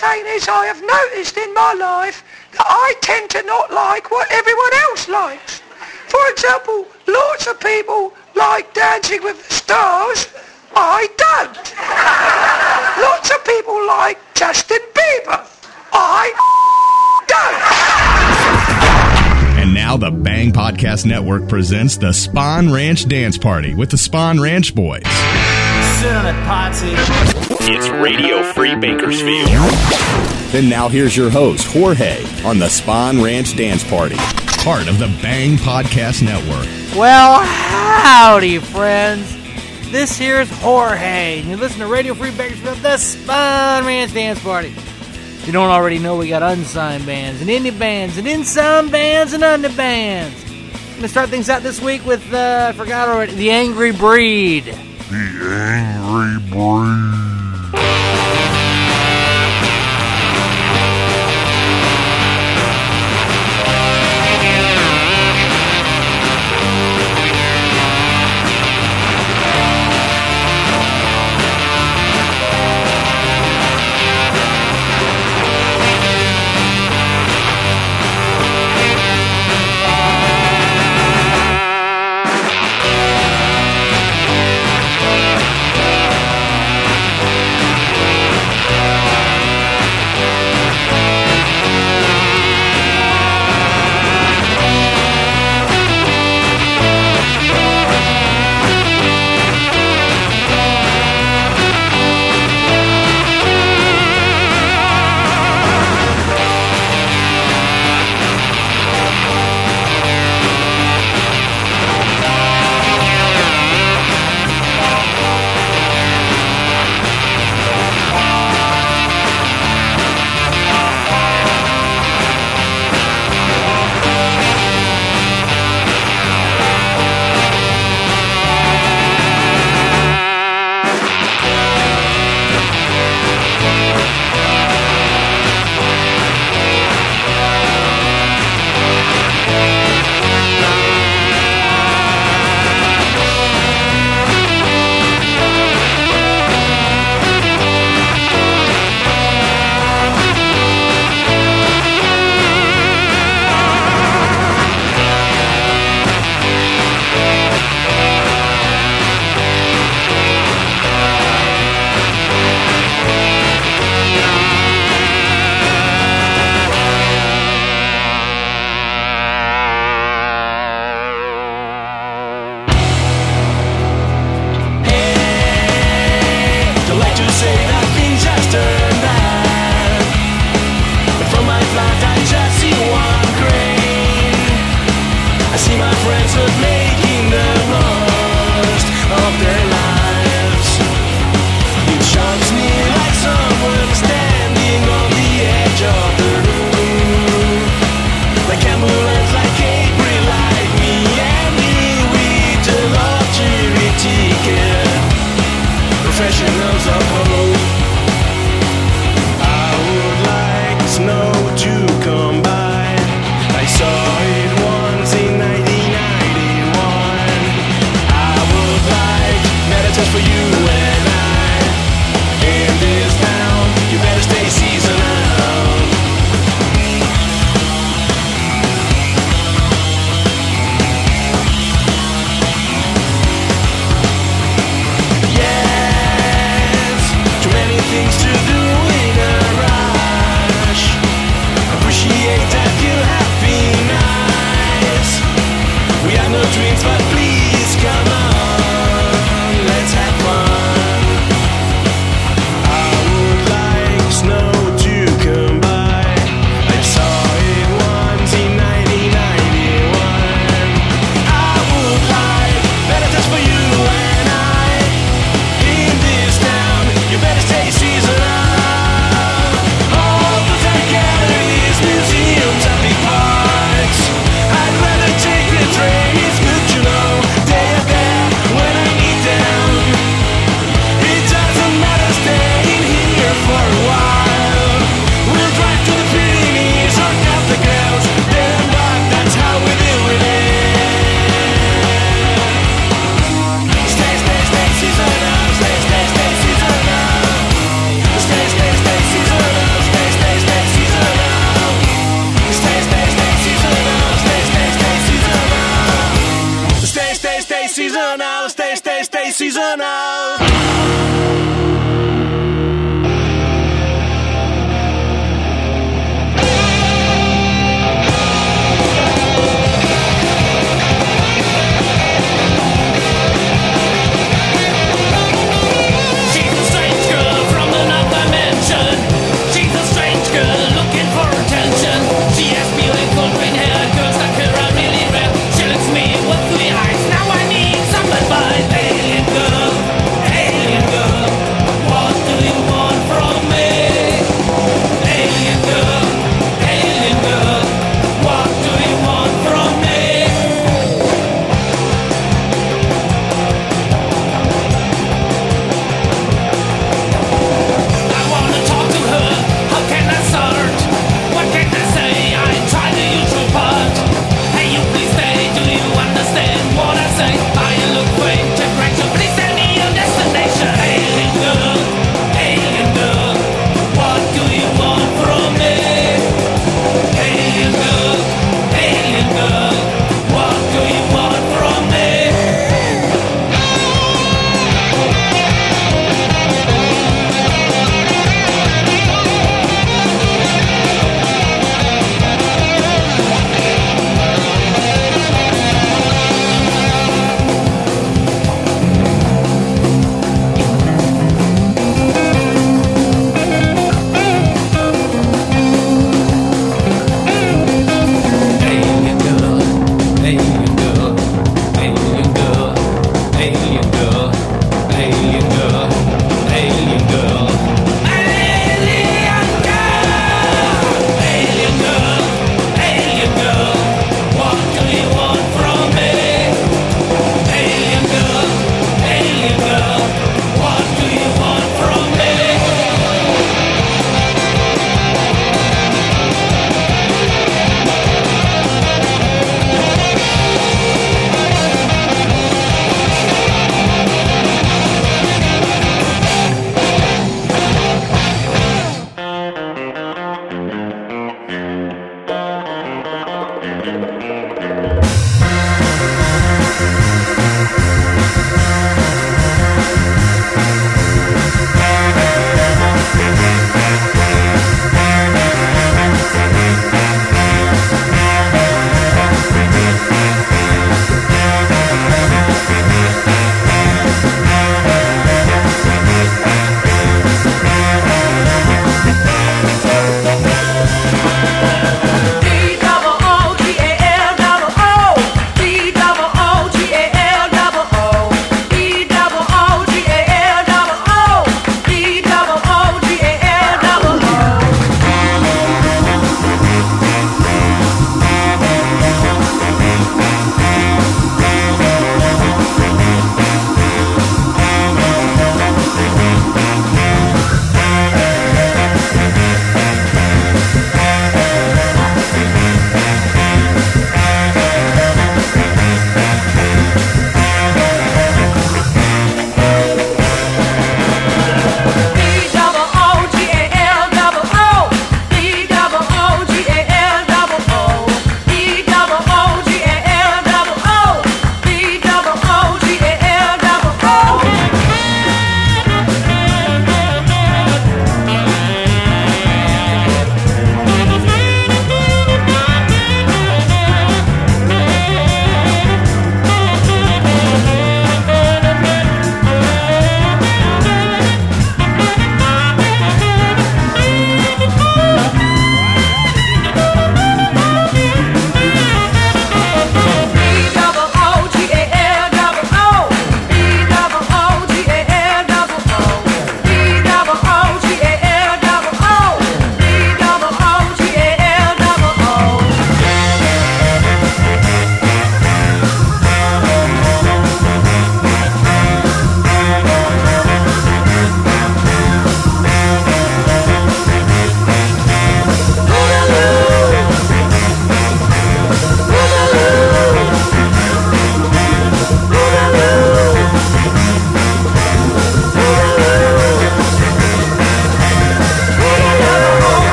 saying is I have noticed in my life that I tend to not like what everyone else likes. For example, lots of people like Dancing with the Stars. I don't. lots of people like Justin Bieber. I don't. And now the Bang Podcast Network presents the Spawn Ranch Dance Party with the Spawn Ranch Boys. Sit on it, Potsy. It's Radio Free Bakersfield. Then now here's your host, Jorge, on the Spawn Ranch Dance Party, part of the Bang Podcast Network. Well, howdy, friends. This here's Jorge, and you listen to Radio Free Bakersfield, the Spawn Ranch Dance Party. If you don't already know, we got unsigned bands, and indie bands, and in-sound bands, and under bands. I'm gonna start things out this week with, uh, I forgot already, The Angry Breed. The Angry Breed.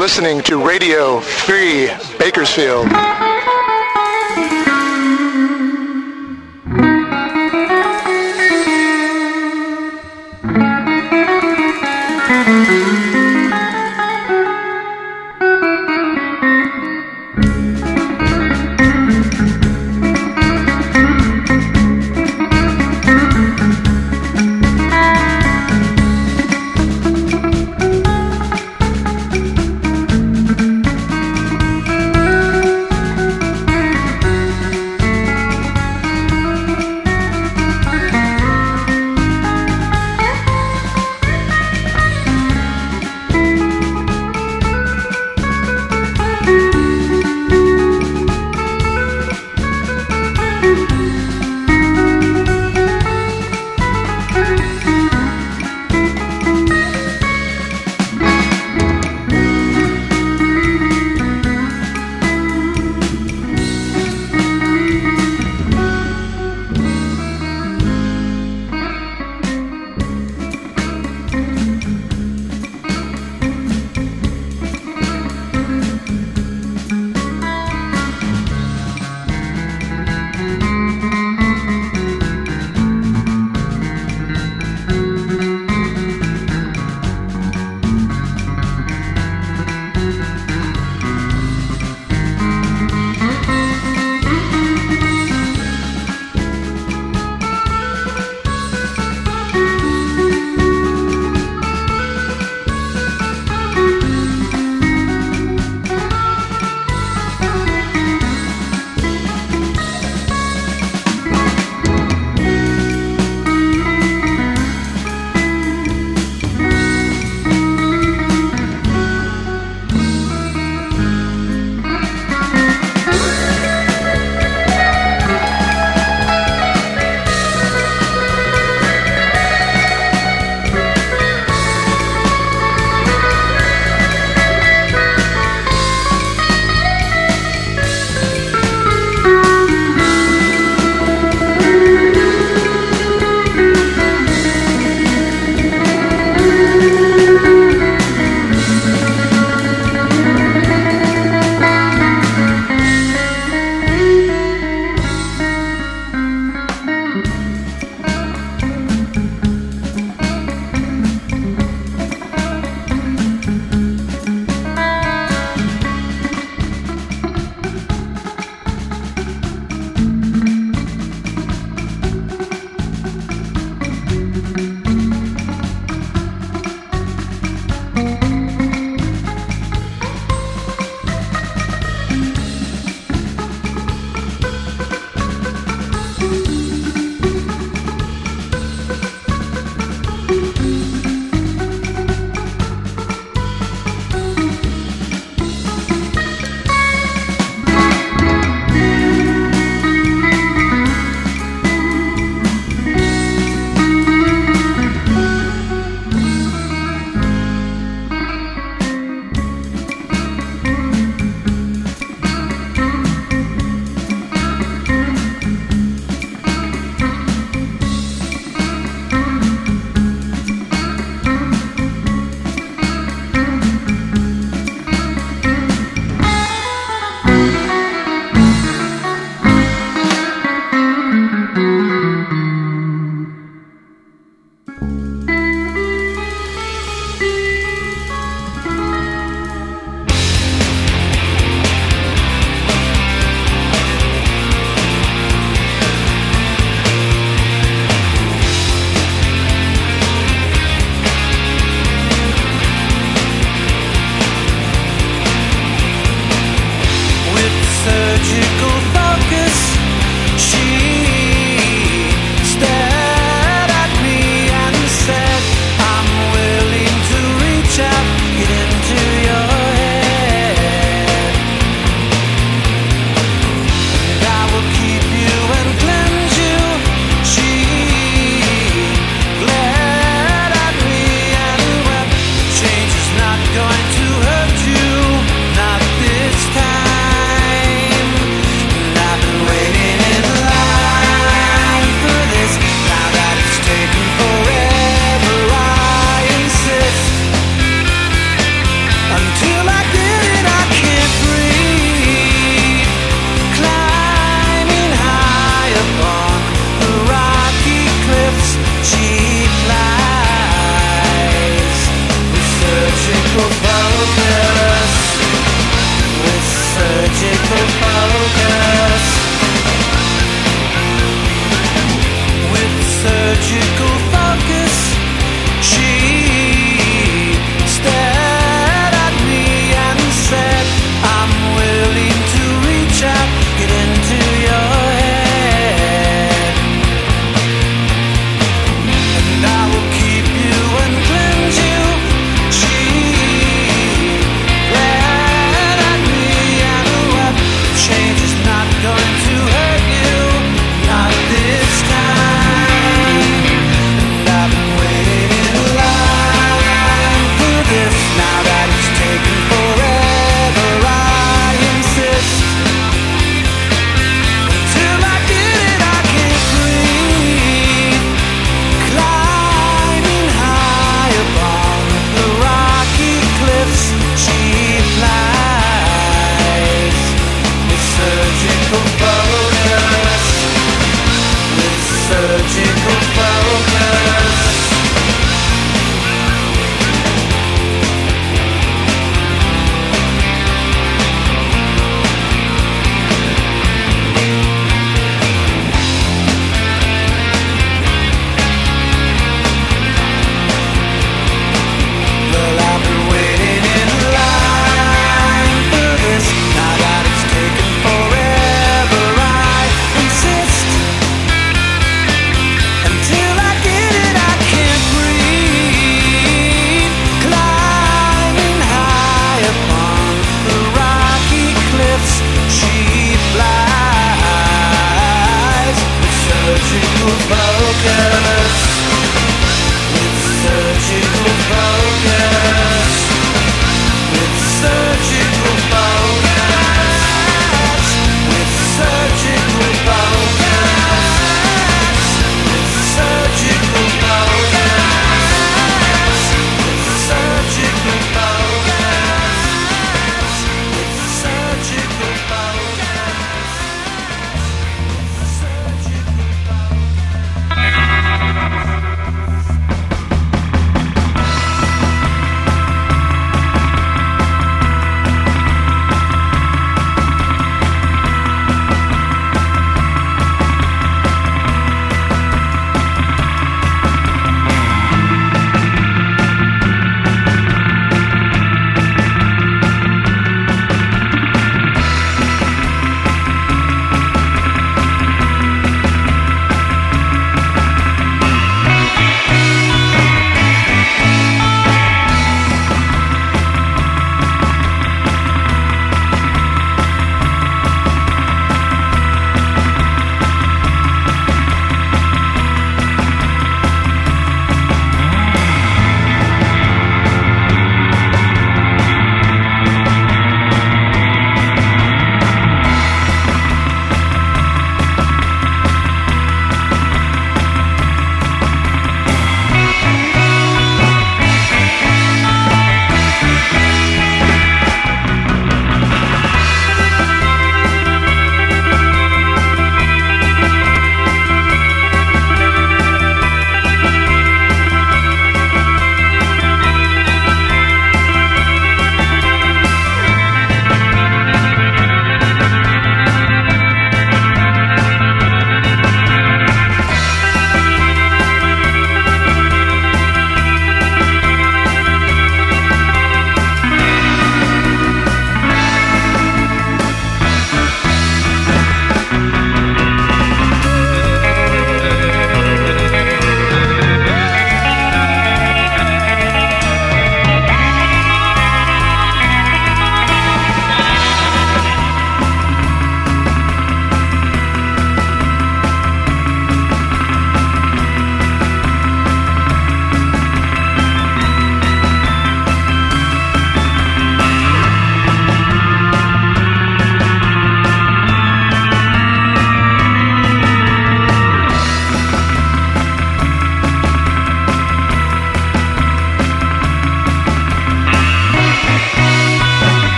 Listening to Radio Free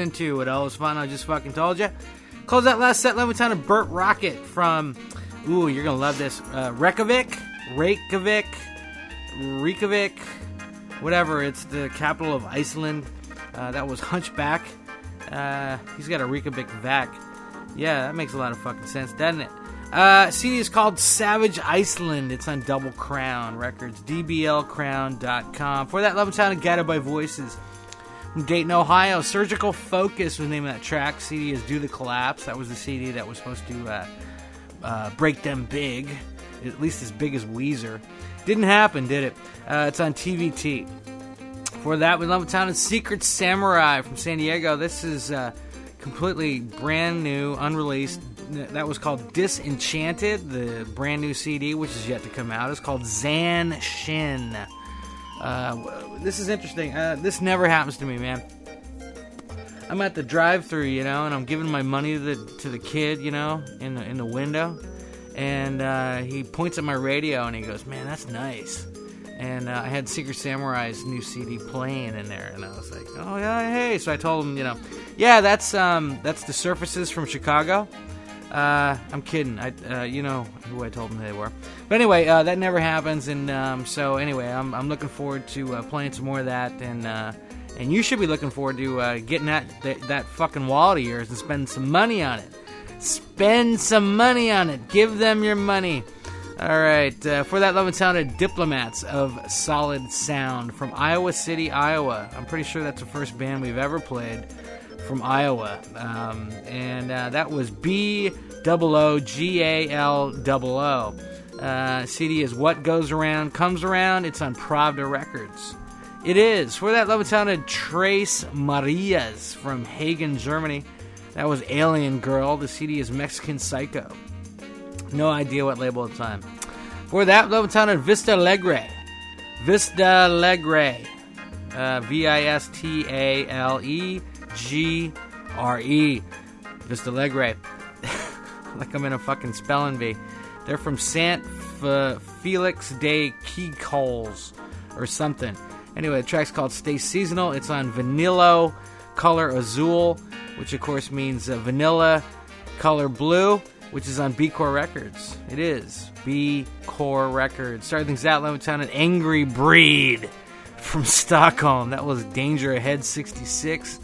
listening to What Elvis Fontenot just fucking told you. Close that last set, tell you Burt Rocket from, ooh, you're gonna love this. Uh, Reykjavik, Reykjavik, Reykjavik, whatever. It's the capital of Iceland. Uh, that was Hunchback. Uh, he's got a Reykjavik vac. Yeah, that makes a lot of fucking sense, doesn't it? Uh, CD is called Savage Iceland. It's on Double Crown Records, dblcrown.com. For that, Love Town and Guided by Voices. Dayton, Ohio, Surgical Focus was the name of that track. CD is Do the Collapse. That was the CD that was supposed to uh, uh, break them big, at least as big as Weezer. Didn't happen, did it? Uh, it's on TVT. For that, we love a town and Secret Samurai from San Diego. This is uh, completely brand new, unreleased. That was called Disenchanted. The brand new CD, which is yet to come out, is called Zan Shin. Uh, this is interesting. Uh, this never happens to me, man. I'm at the drive-through, you know, and I'm giving my money to the to the kid, you know, in the in the window, and uh, he points at my radio and he goes, "Man, that's nice." And uh, I had Secret Samurai's new CD playing in there, and I was like, "Oh yeah, hey!" So I told him, you know, yeah, that's um, that's the Surfaces from Chicago. Uh, I'm kidding. I, uh, you know who I told them they were. But anyway, uh, that never happens, and um, so anyway, I'm, I'm looking forward to uh, playing some more of that, and uh, and you should be looking forward to uh, getting that, that that fucking wallet of yours and spending some money on it. Spend some money on it. Give them your money. All right, for that love and sounded diplomats of solid sound from Iowa City, Iowa. I'm pretty sure that's the first band we've ever played from Iowa, um, and uh, that was B O G A L O. Uh, CD is What Goes Around Comes Around. It's on Pravda Records. It is for that love sounded Trace Marias from Hagen, Germany. That was Alien Girl. The CD is Mexican Psycho. No idea what label it's on. For that, love sounded Vista Alegre. Vista Alegre. Uh, V I S T A L E G R E. Vista Alegre. like I'm in a fucking spelling bee. They're from Sant F- Felix de Quicoles or something. Anyway, the track's called Stay Seasonal. It's on Vanillo Color Azul, which of course means uh, vanilla color blue, which is on B Core Records. It is B Core Records. Starting things out, let me tell an Angry Breed from Stockholm. That was Danger Ahead 66.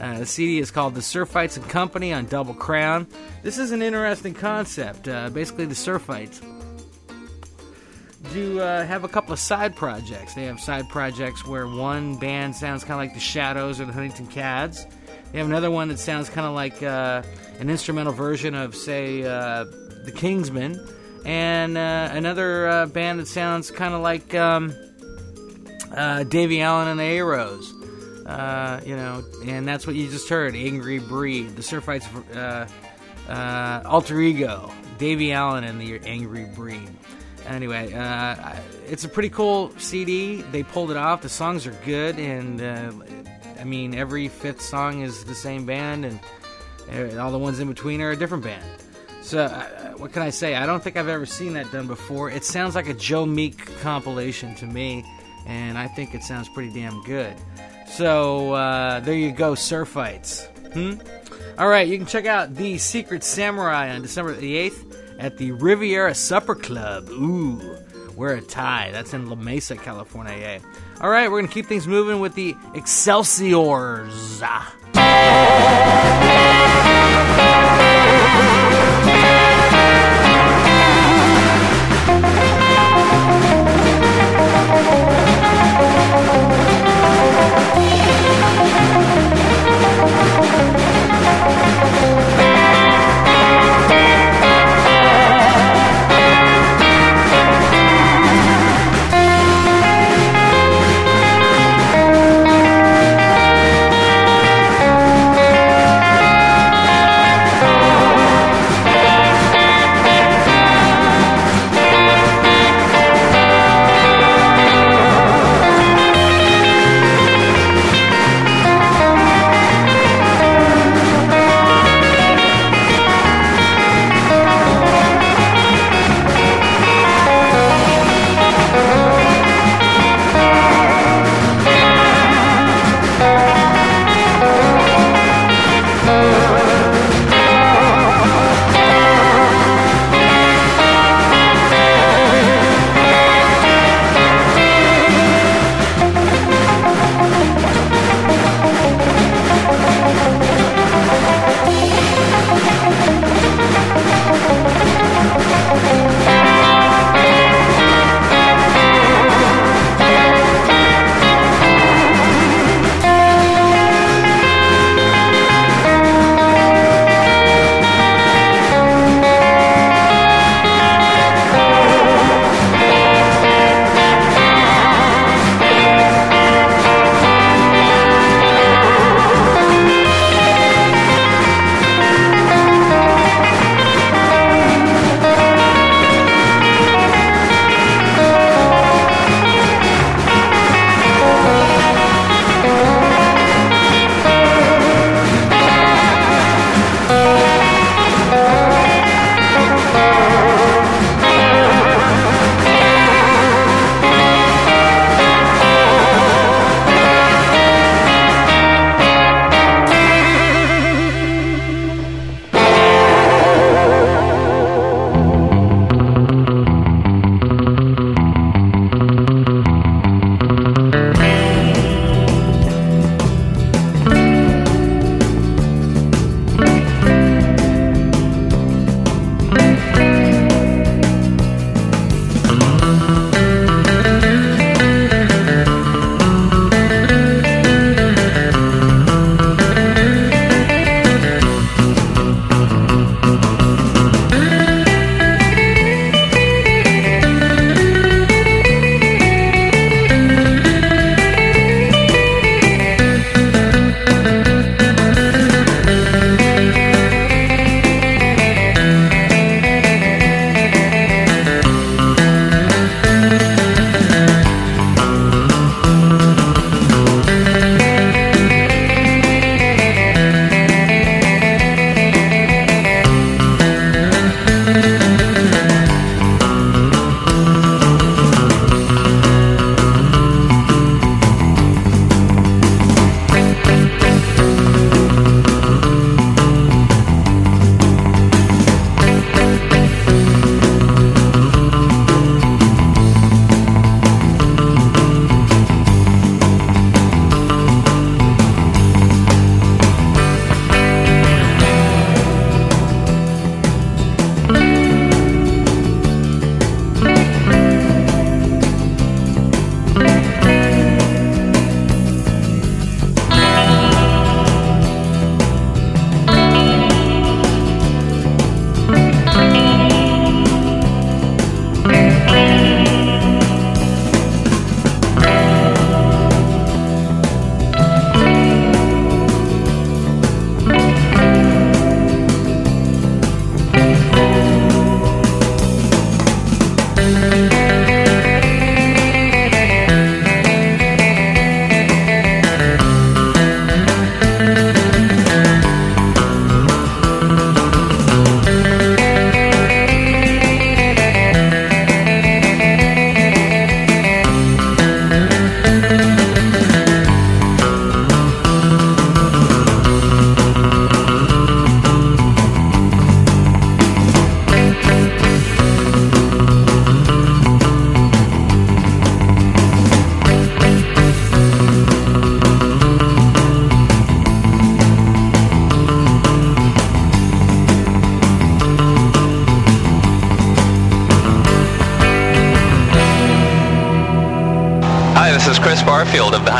Uh, the CD is called The Surfites and Company on Double Crown. This is an interesting concept. Uh, basically, the Surfites do uh, have a couple of side projects. They have side projects where one band sounds kind of like the Shadows or the Huntington Cads. They have another one that sounds kind of like uh, an instrumental version of, say, uh, the Kingsmen, and uh, another band that sounds kind of like um, Davie Allan and the Arrows. Uh, you know, and that's what you just heard. Angry Breed, the Surfites, uh, uh, alter ego, Davie Allan and the Angry Breed. Anyway, uh, it's a pretty cool CD. They pulled it off. The songs are good, and uh, I mean, every fifth song is the same band, and all the ones in between are a different band. So, what can I say? I don't think I've ever seen that done before. It sounds like a Joe Meek compilation to me, and I think it sounds pretty damn good. So uh, there you go, Surfites. Hmm? All right, you can check out The Secret Samurai on December the 8th at the Riviera Supper Club. Ooh, wear a tie. That's in La Mesa, California. Yeah. All right, we're going to keep things moving with the Excelsiors.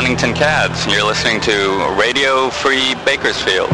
Huntington Cads. You're listening to Radio Free Bakersfield.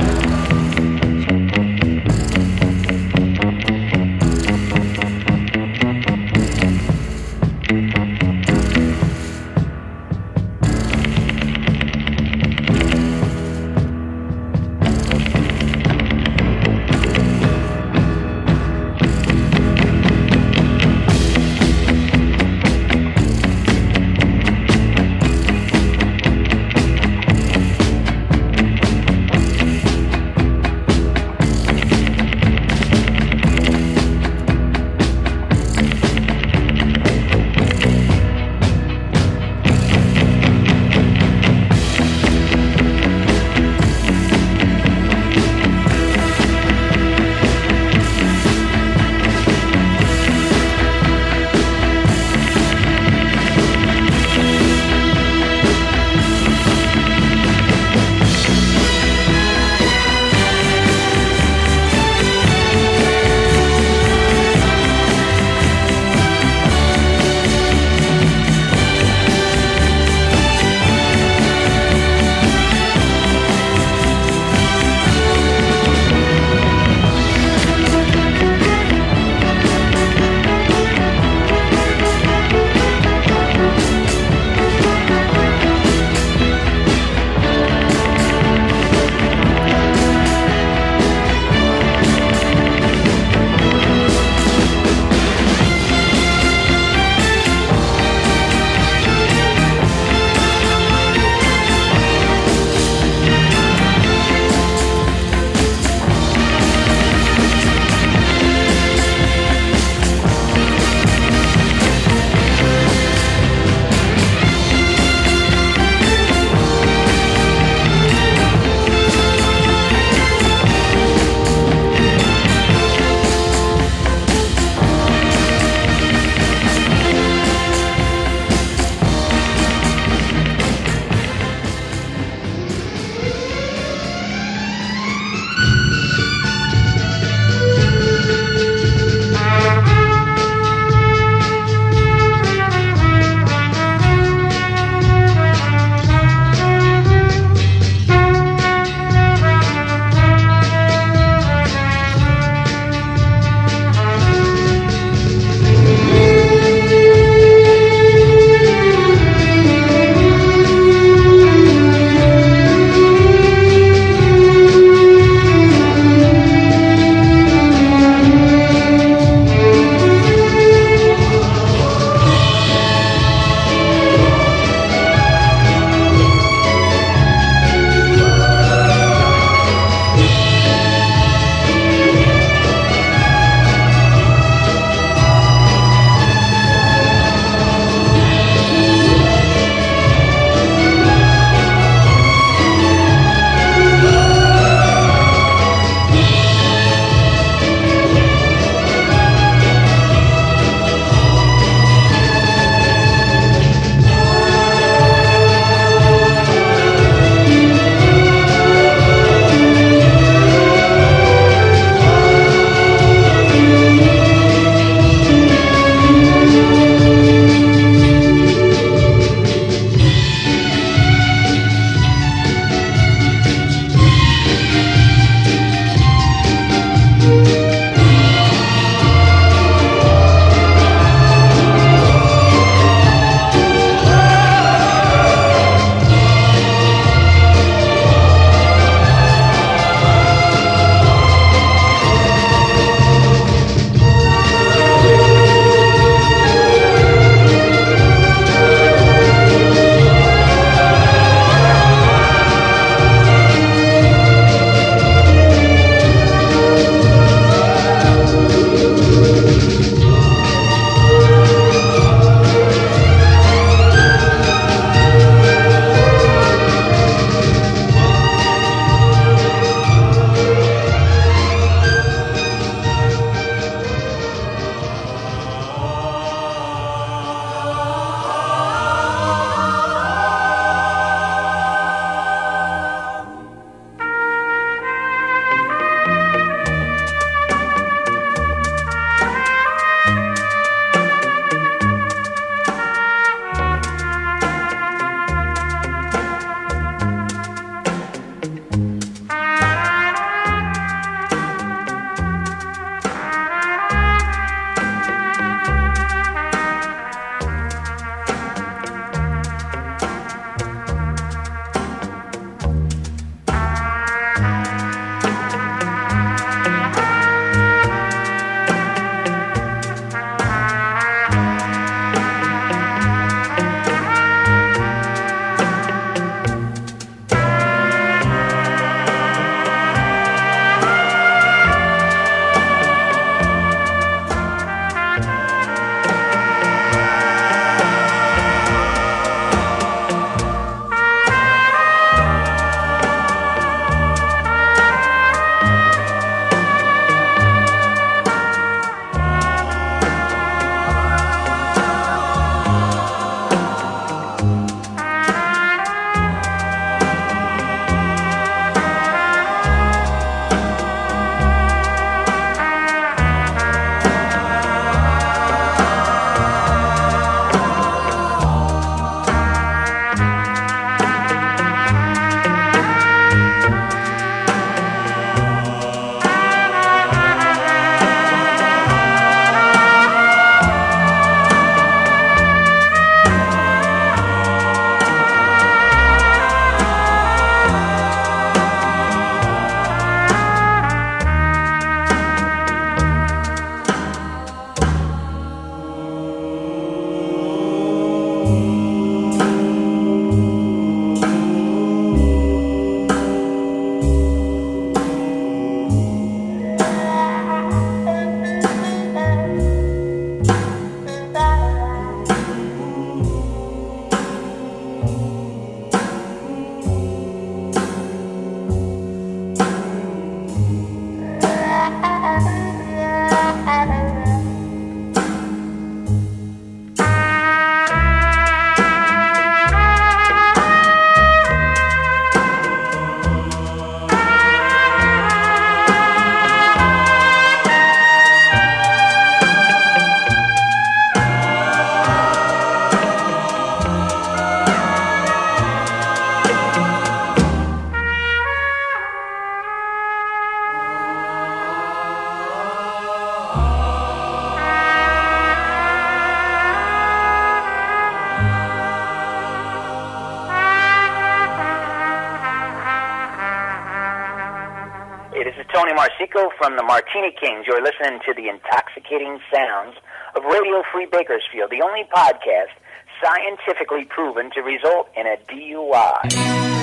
The Martini Kings. You're listening to the intoxicating sounds of Radio Free Bakersfield, the only podcast scientifically proven to result in a DUI.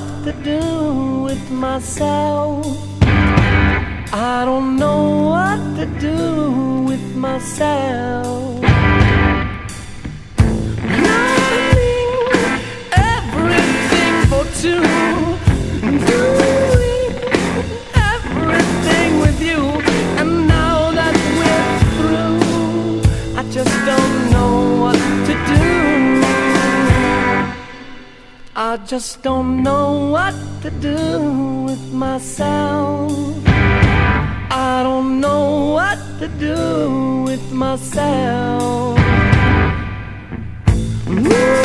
What to do with myself. I don't know what to do with myself. Learning everything for two, I just don't know what to do with myself. I don't know what to do with myself. Movies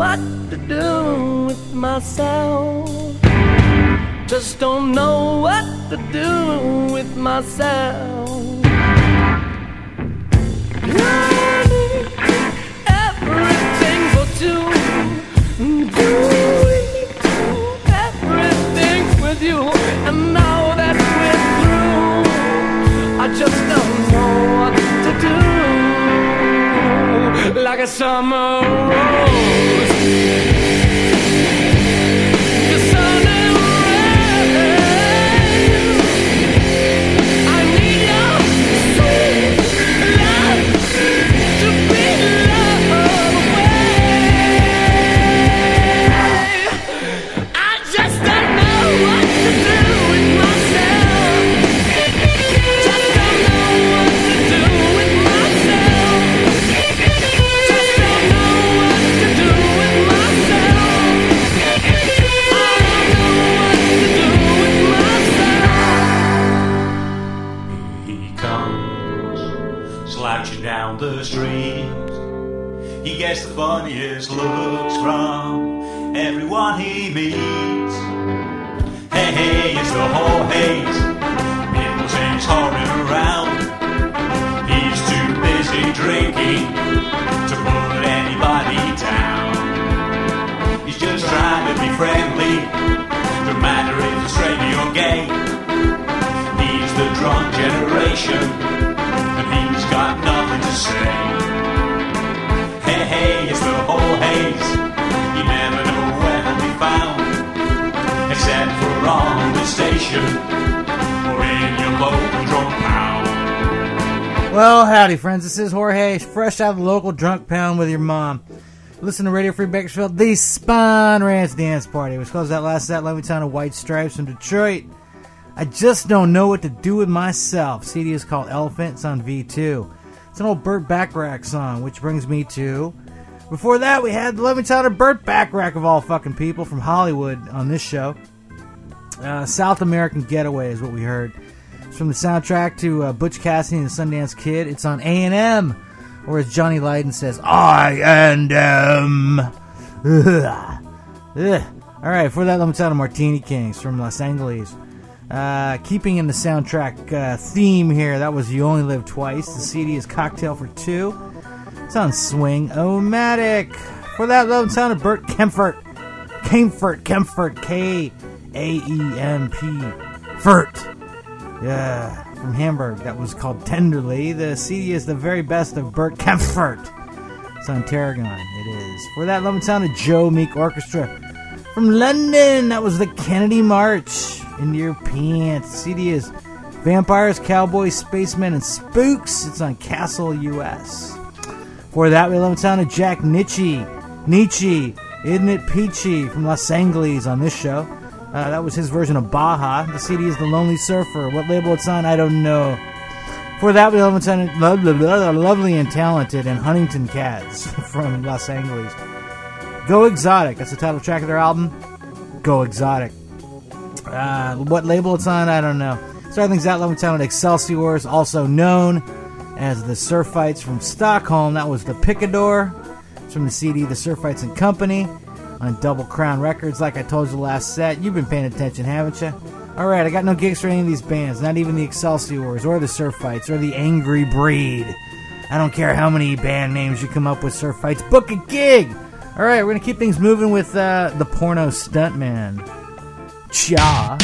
what to do with myself. Just don't know what to do with myself. Like a summer rose. This is Jorge, fresh out of the local drunk pound with your mom. Listen to Radio Free Bakersfield, the Spine Ranch Dance Party, which closed that last set, Let Me Town of White Stripes from Detroit. I just don't know what to do with myself. CD is called Elephant. It's on V2. It's an old Burt Bacharach song, which brings me to Before that, we had the Levittown Burt Bacharach of all fucking people from Hollywood on this show. Uh, South American Getaway is what we heard. From the soundtrack to uh, Butch Cassidy and the Sundance Kid. It's on A and M, or as Johnny Lydon says, I and M. All right, for that, let me tell Martini Kings from Los Angeles. Uh, keeping in the soundtrack uh, theme here, that was You Only Live Twice. The CD is Cocktail for Two. It's on Swing O-Matic. For that, let me tell Bert Kaempfert. Kaempfert, Kaempfert, K A E M P. Fert. Yeah, from Hamburg. That was called Tenderly. The CD is the very best of Bert Kaempfert. It's on Tarragon. It is. For that, let sound of Joe Meek Orchestra. From London, that was the Kennedy March. Into your pants. CD is Vampires, Cowboys, Spacemen, and Spooks. It's on Castle US. For that, we love sound of Jack Nitzsche. Nitzsche, Isn't It Peachy from Los Angeles on this show. Uh, that was his version of Baja. The CD is The Lonely Surfer. What label it's on, I don't know. For that, we lo- Lovely and Talented and Huntington Cads from Los Angeles. Go Exotic. That's the title track of their album. Go Exotic. Uh, what label it's on, I don't know. Starting things out, Love Town with Excelsiors, also known as the Surfites from Stockholm. That was the Picador. It's from the CD The Surfites and Company on Double Crown Records. Like I told you last set, you've been paying attention, haven't you? All right, I got no gigs for any of these bands, not even the Excelsiors or the Surf Fights, or the Angry Breed. I don't care how many band names you come up with, Surf Fights, Book a gig! All right, we're to keep things moving with uh, the porno stuntman. Cha.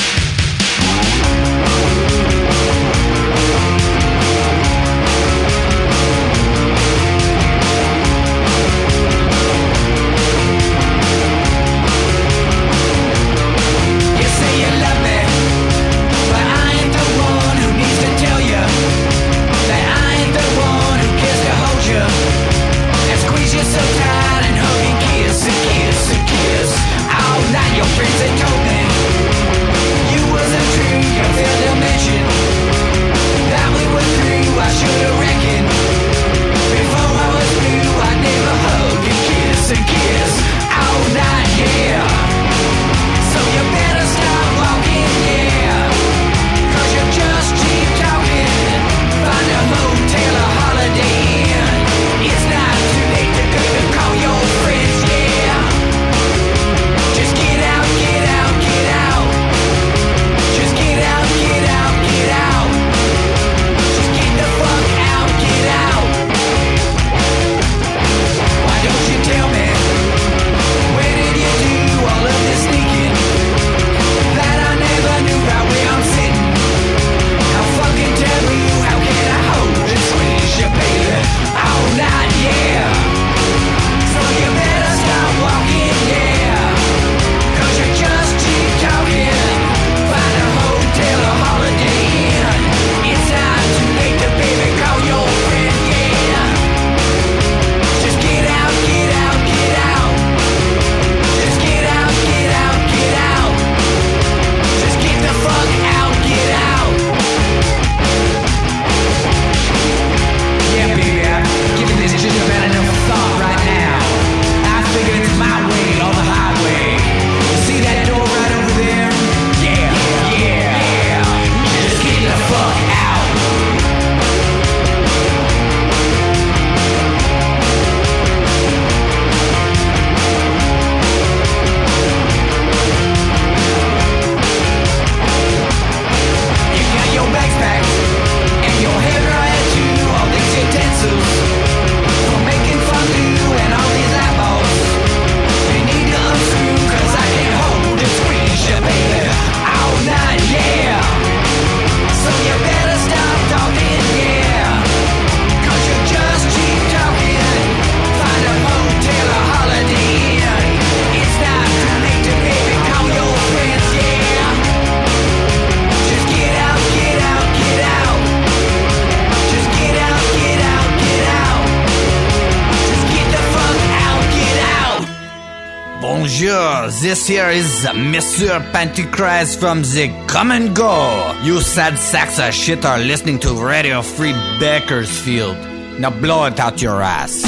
Here is Mr. Pantychrist from the Come and Go. You sad sacks of shit are listening to Radio Free Bakersfield. Now blow it out your ass.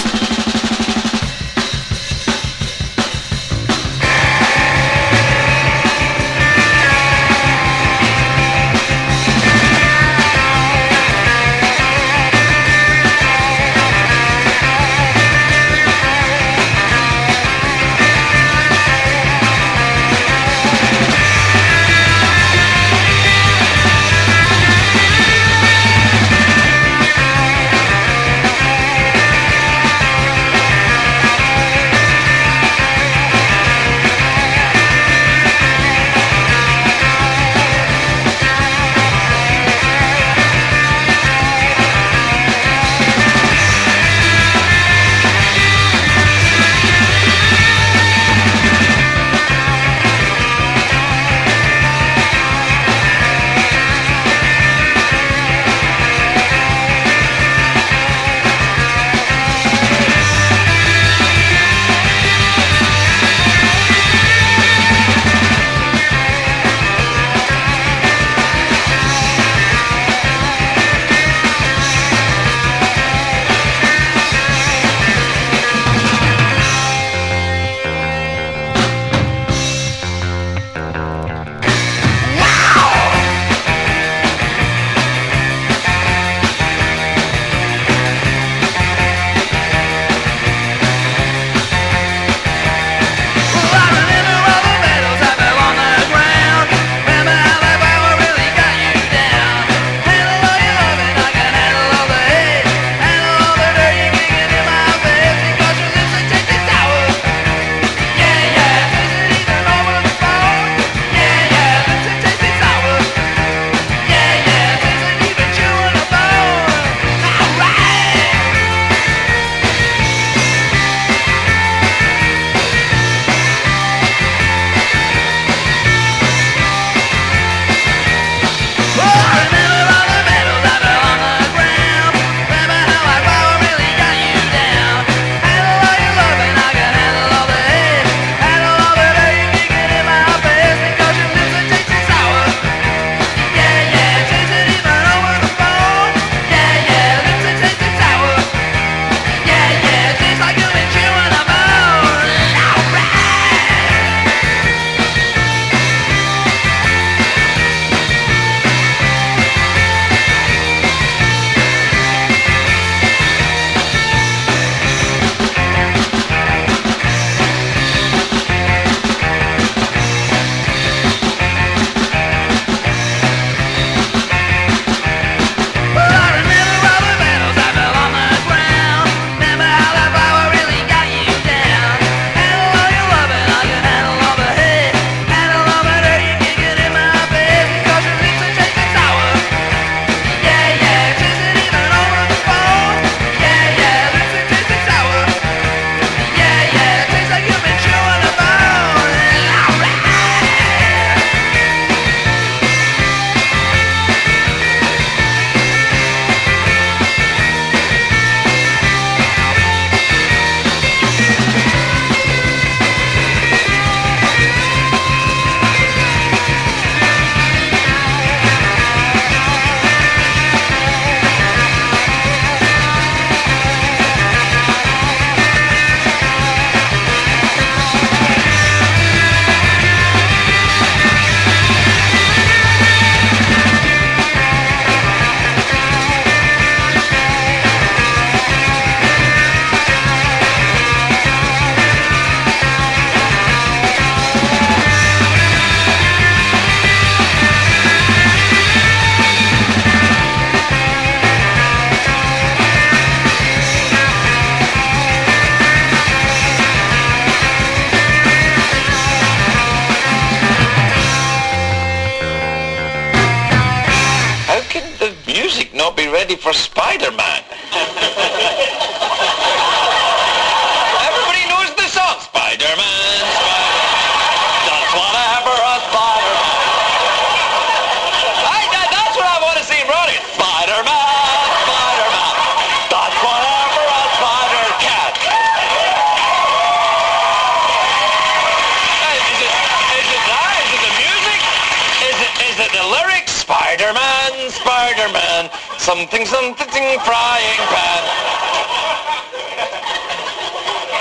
Something, something, frying pan.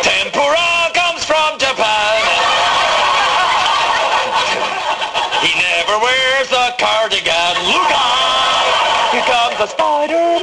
Tempura comes from Japan. He never wears a cardigan. Look out! Here comes the Spider-Man.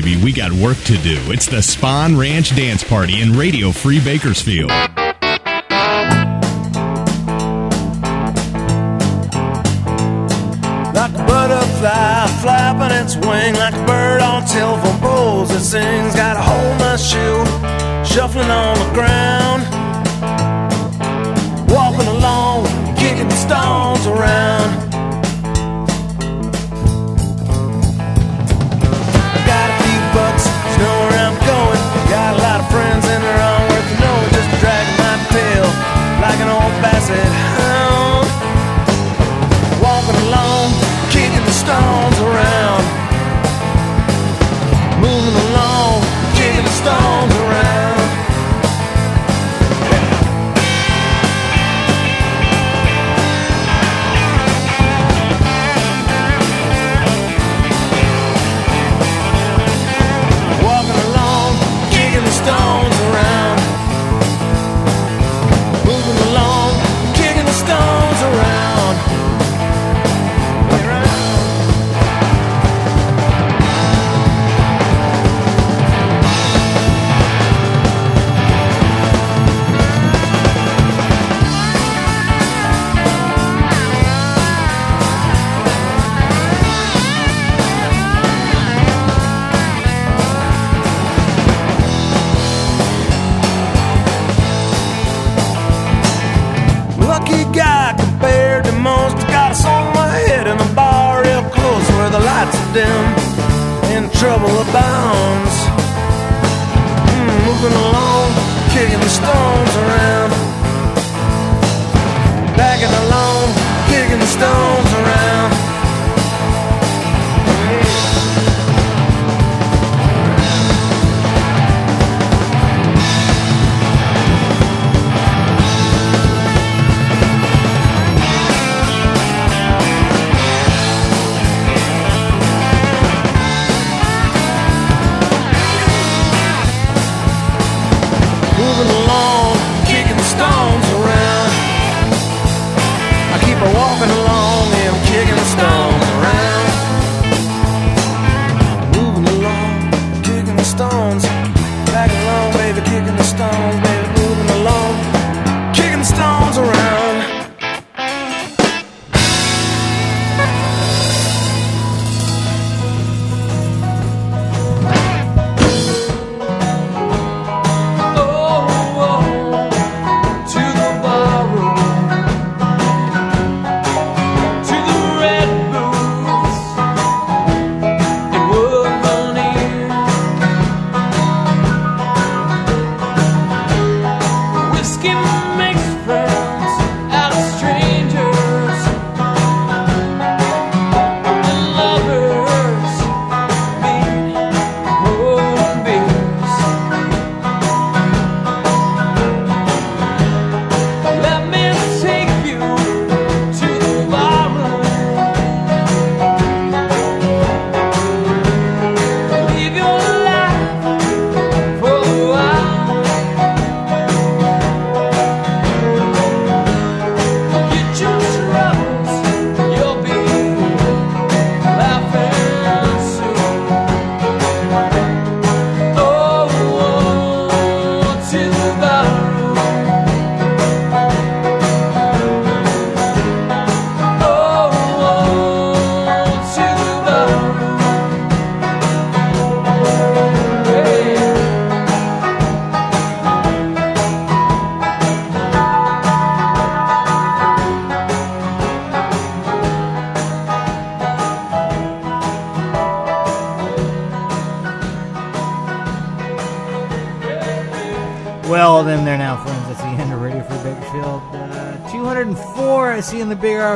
Baby. We got work to do. It's the Spawn Ranch Dance Party in Radio Free Bakersfield. Like a butterfly flapping its wing, like a bird on telephone poles that sings. Got hole in my shoe, shuffling on the ground. And they're trouble abounds. Mm, moving along, kicking the stones around. Backing along, kicking the stones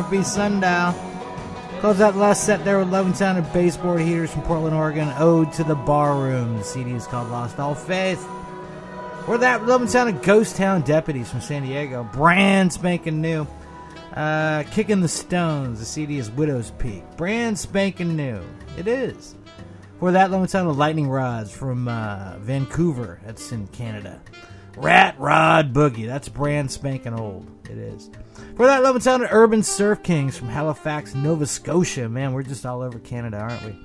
RFB sundial. Close out last set there with Love and Sound of Baseboard Heaters from Portland, Oregon. Ode to the Barroom. The CD is called Lost All Faith. Or that Love and Sound of Ghost Town Deputies from San Diego. Brand spanking new. Uh, Kicking the Stones. The CD is Widow's Peak. Brand spanking new. It is. For that, Love and Sound of Lightning Rods from uh, Vancouver. That's in Canada. Rat Rod Boogie. That's brand spanking old. It is. For that, love and sound of Urban Surf Kings from Halifax, Nova Scotia. Man, we're just all over Canada, aren't we?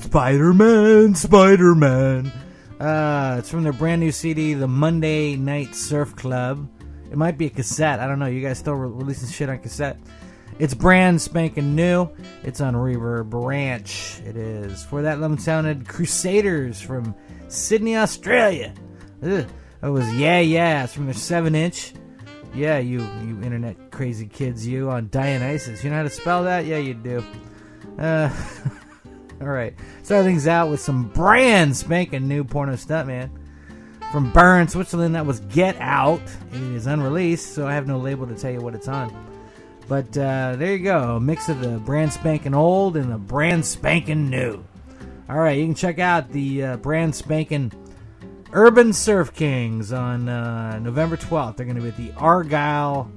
Spider Man, Spider Man. Uh, it's from their brand new CD, The Monday Night Surf Club. It might be a cassette. I don't know. You guys still re- releasing shit on cassette? It's brand spanking new. It's on Reverb Ranch. It is. For that, love and sounded Crusaders from Sydney, Australia. Ugh. It was Yeah Yeah. It's from their 7 inch. Yeah, you you internet crazy kids, you on Dionysus. You know how to spell that? Yeah, you do. Uh, all right. Start things out with some brand spanking new porno stuntman from Bern, Switzerland. That was Get Out. It is unreleased, so I have no label to tell you what it's on. But uh, there you go, a mix of the brand spanking old and the brand spanking new. All right, you can check out the uh, brand spanking Urban Surf Kings on uh, November 12th. They're going to be at the Argyle.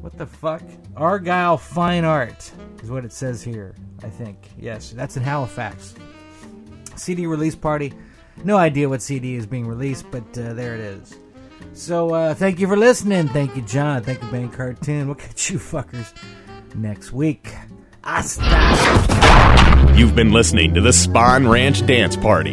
What the fuck? Argyle Fine Art is what it says here, I think. Yes, that's in Halifax. CD release party. No idea what CD is being released, but uh, there it is. So uh, thank you for listening. Thank you, John. Thank you, Bang Cartoon. We'll catch you fuckers next week. Hasta. You've been listening to the Spawn Ranch Dance Party.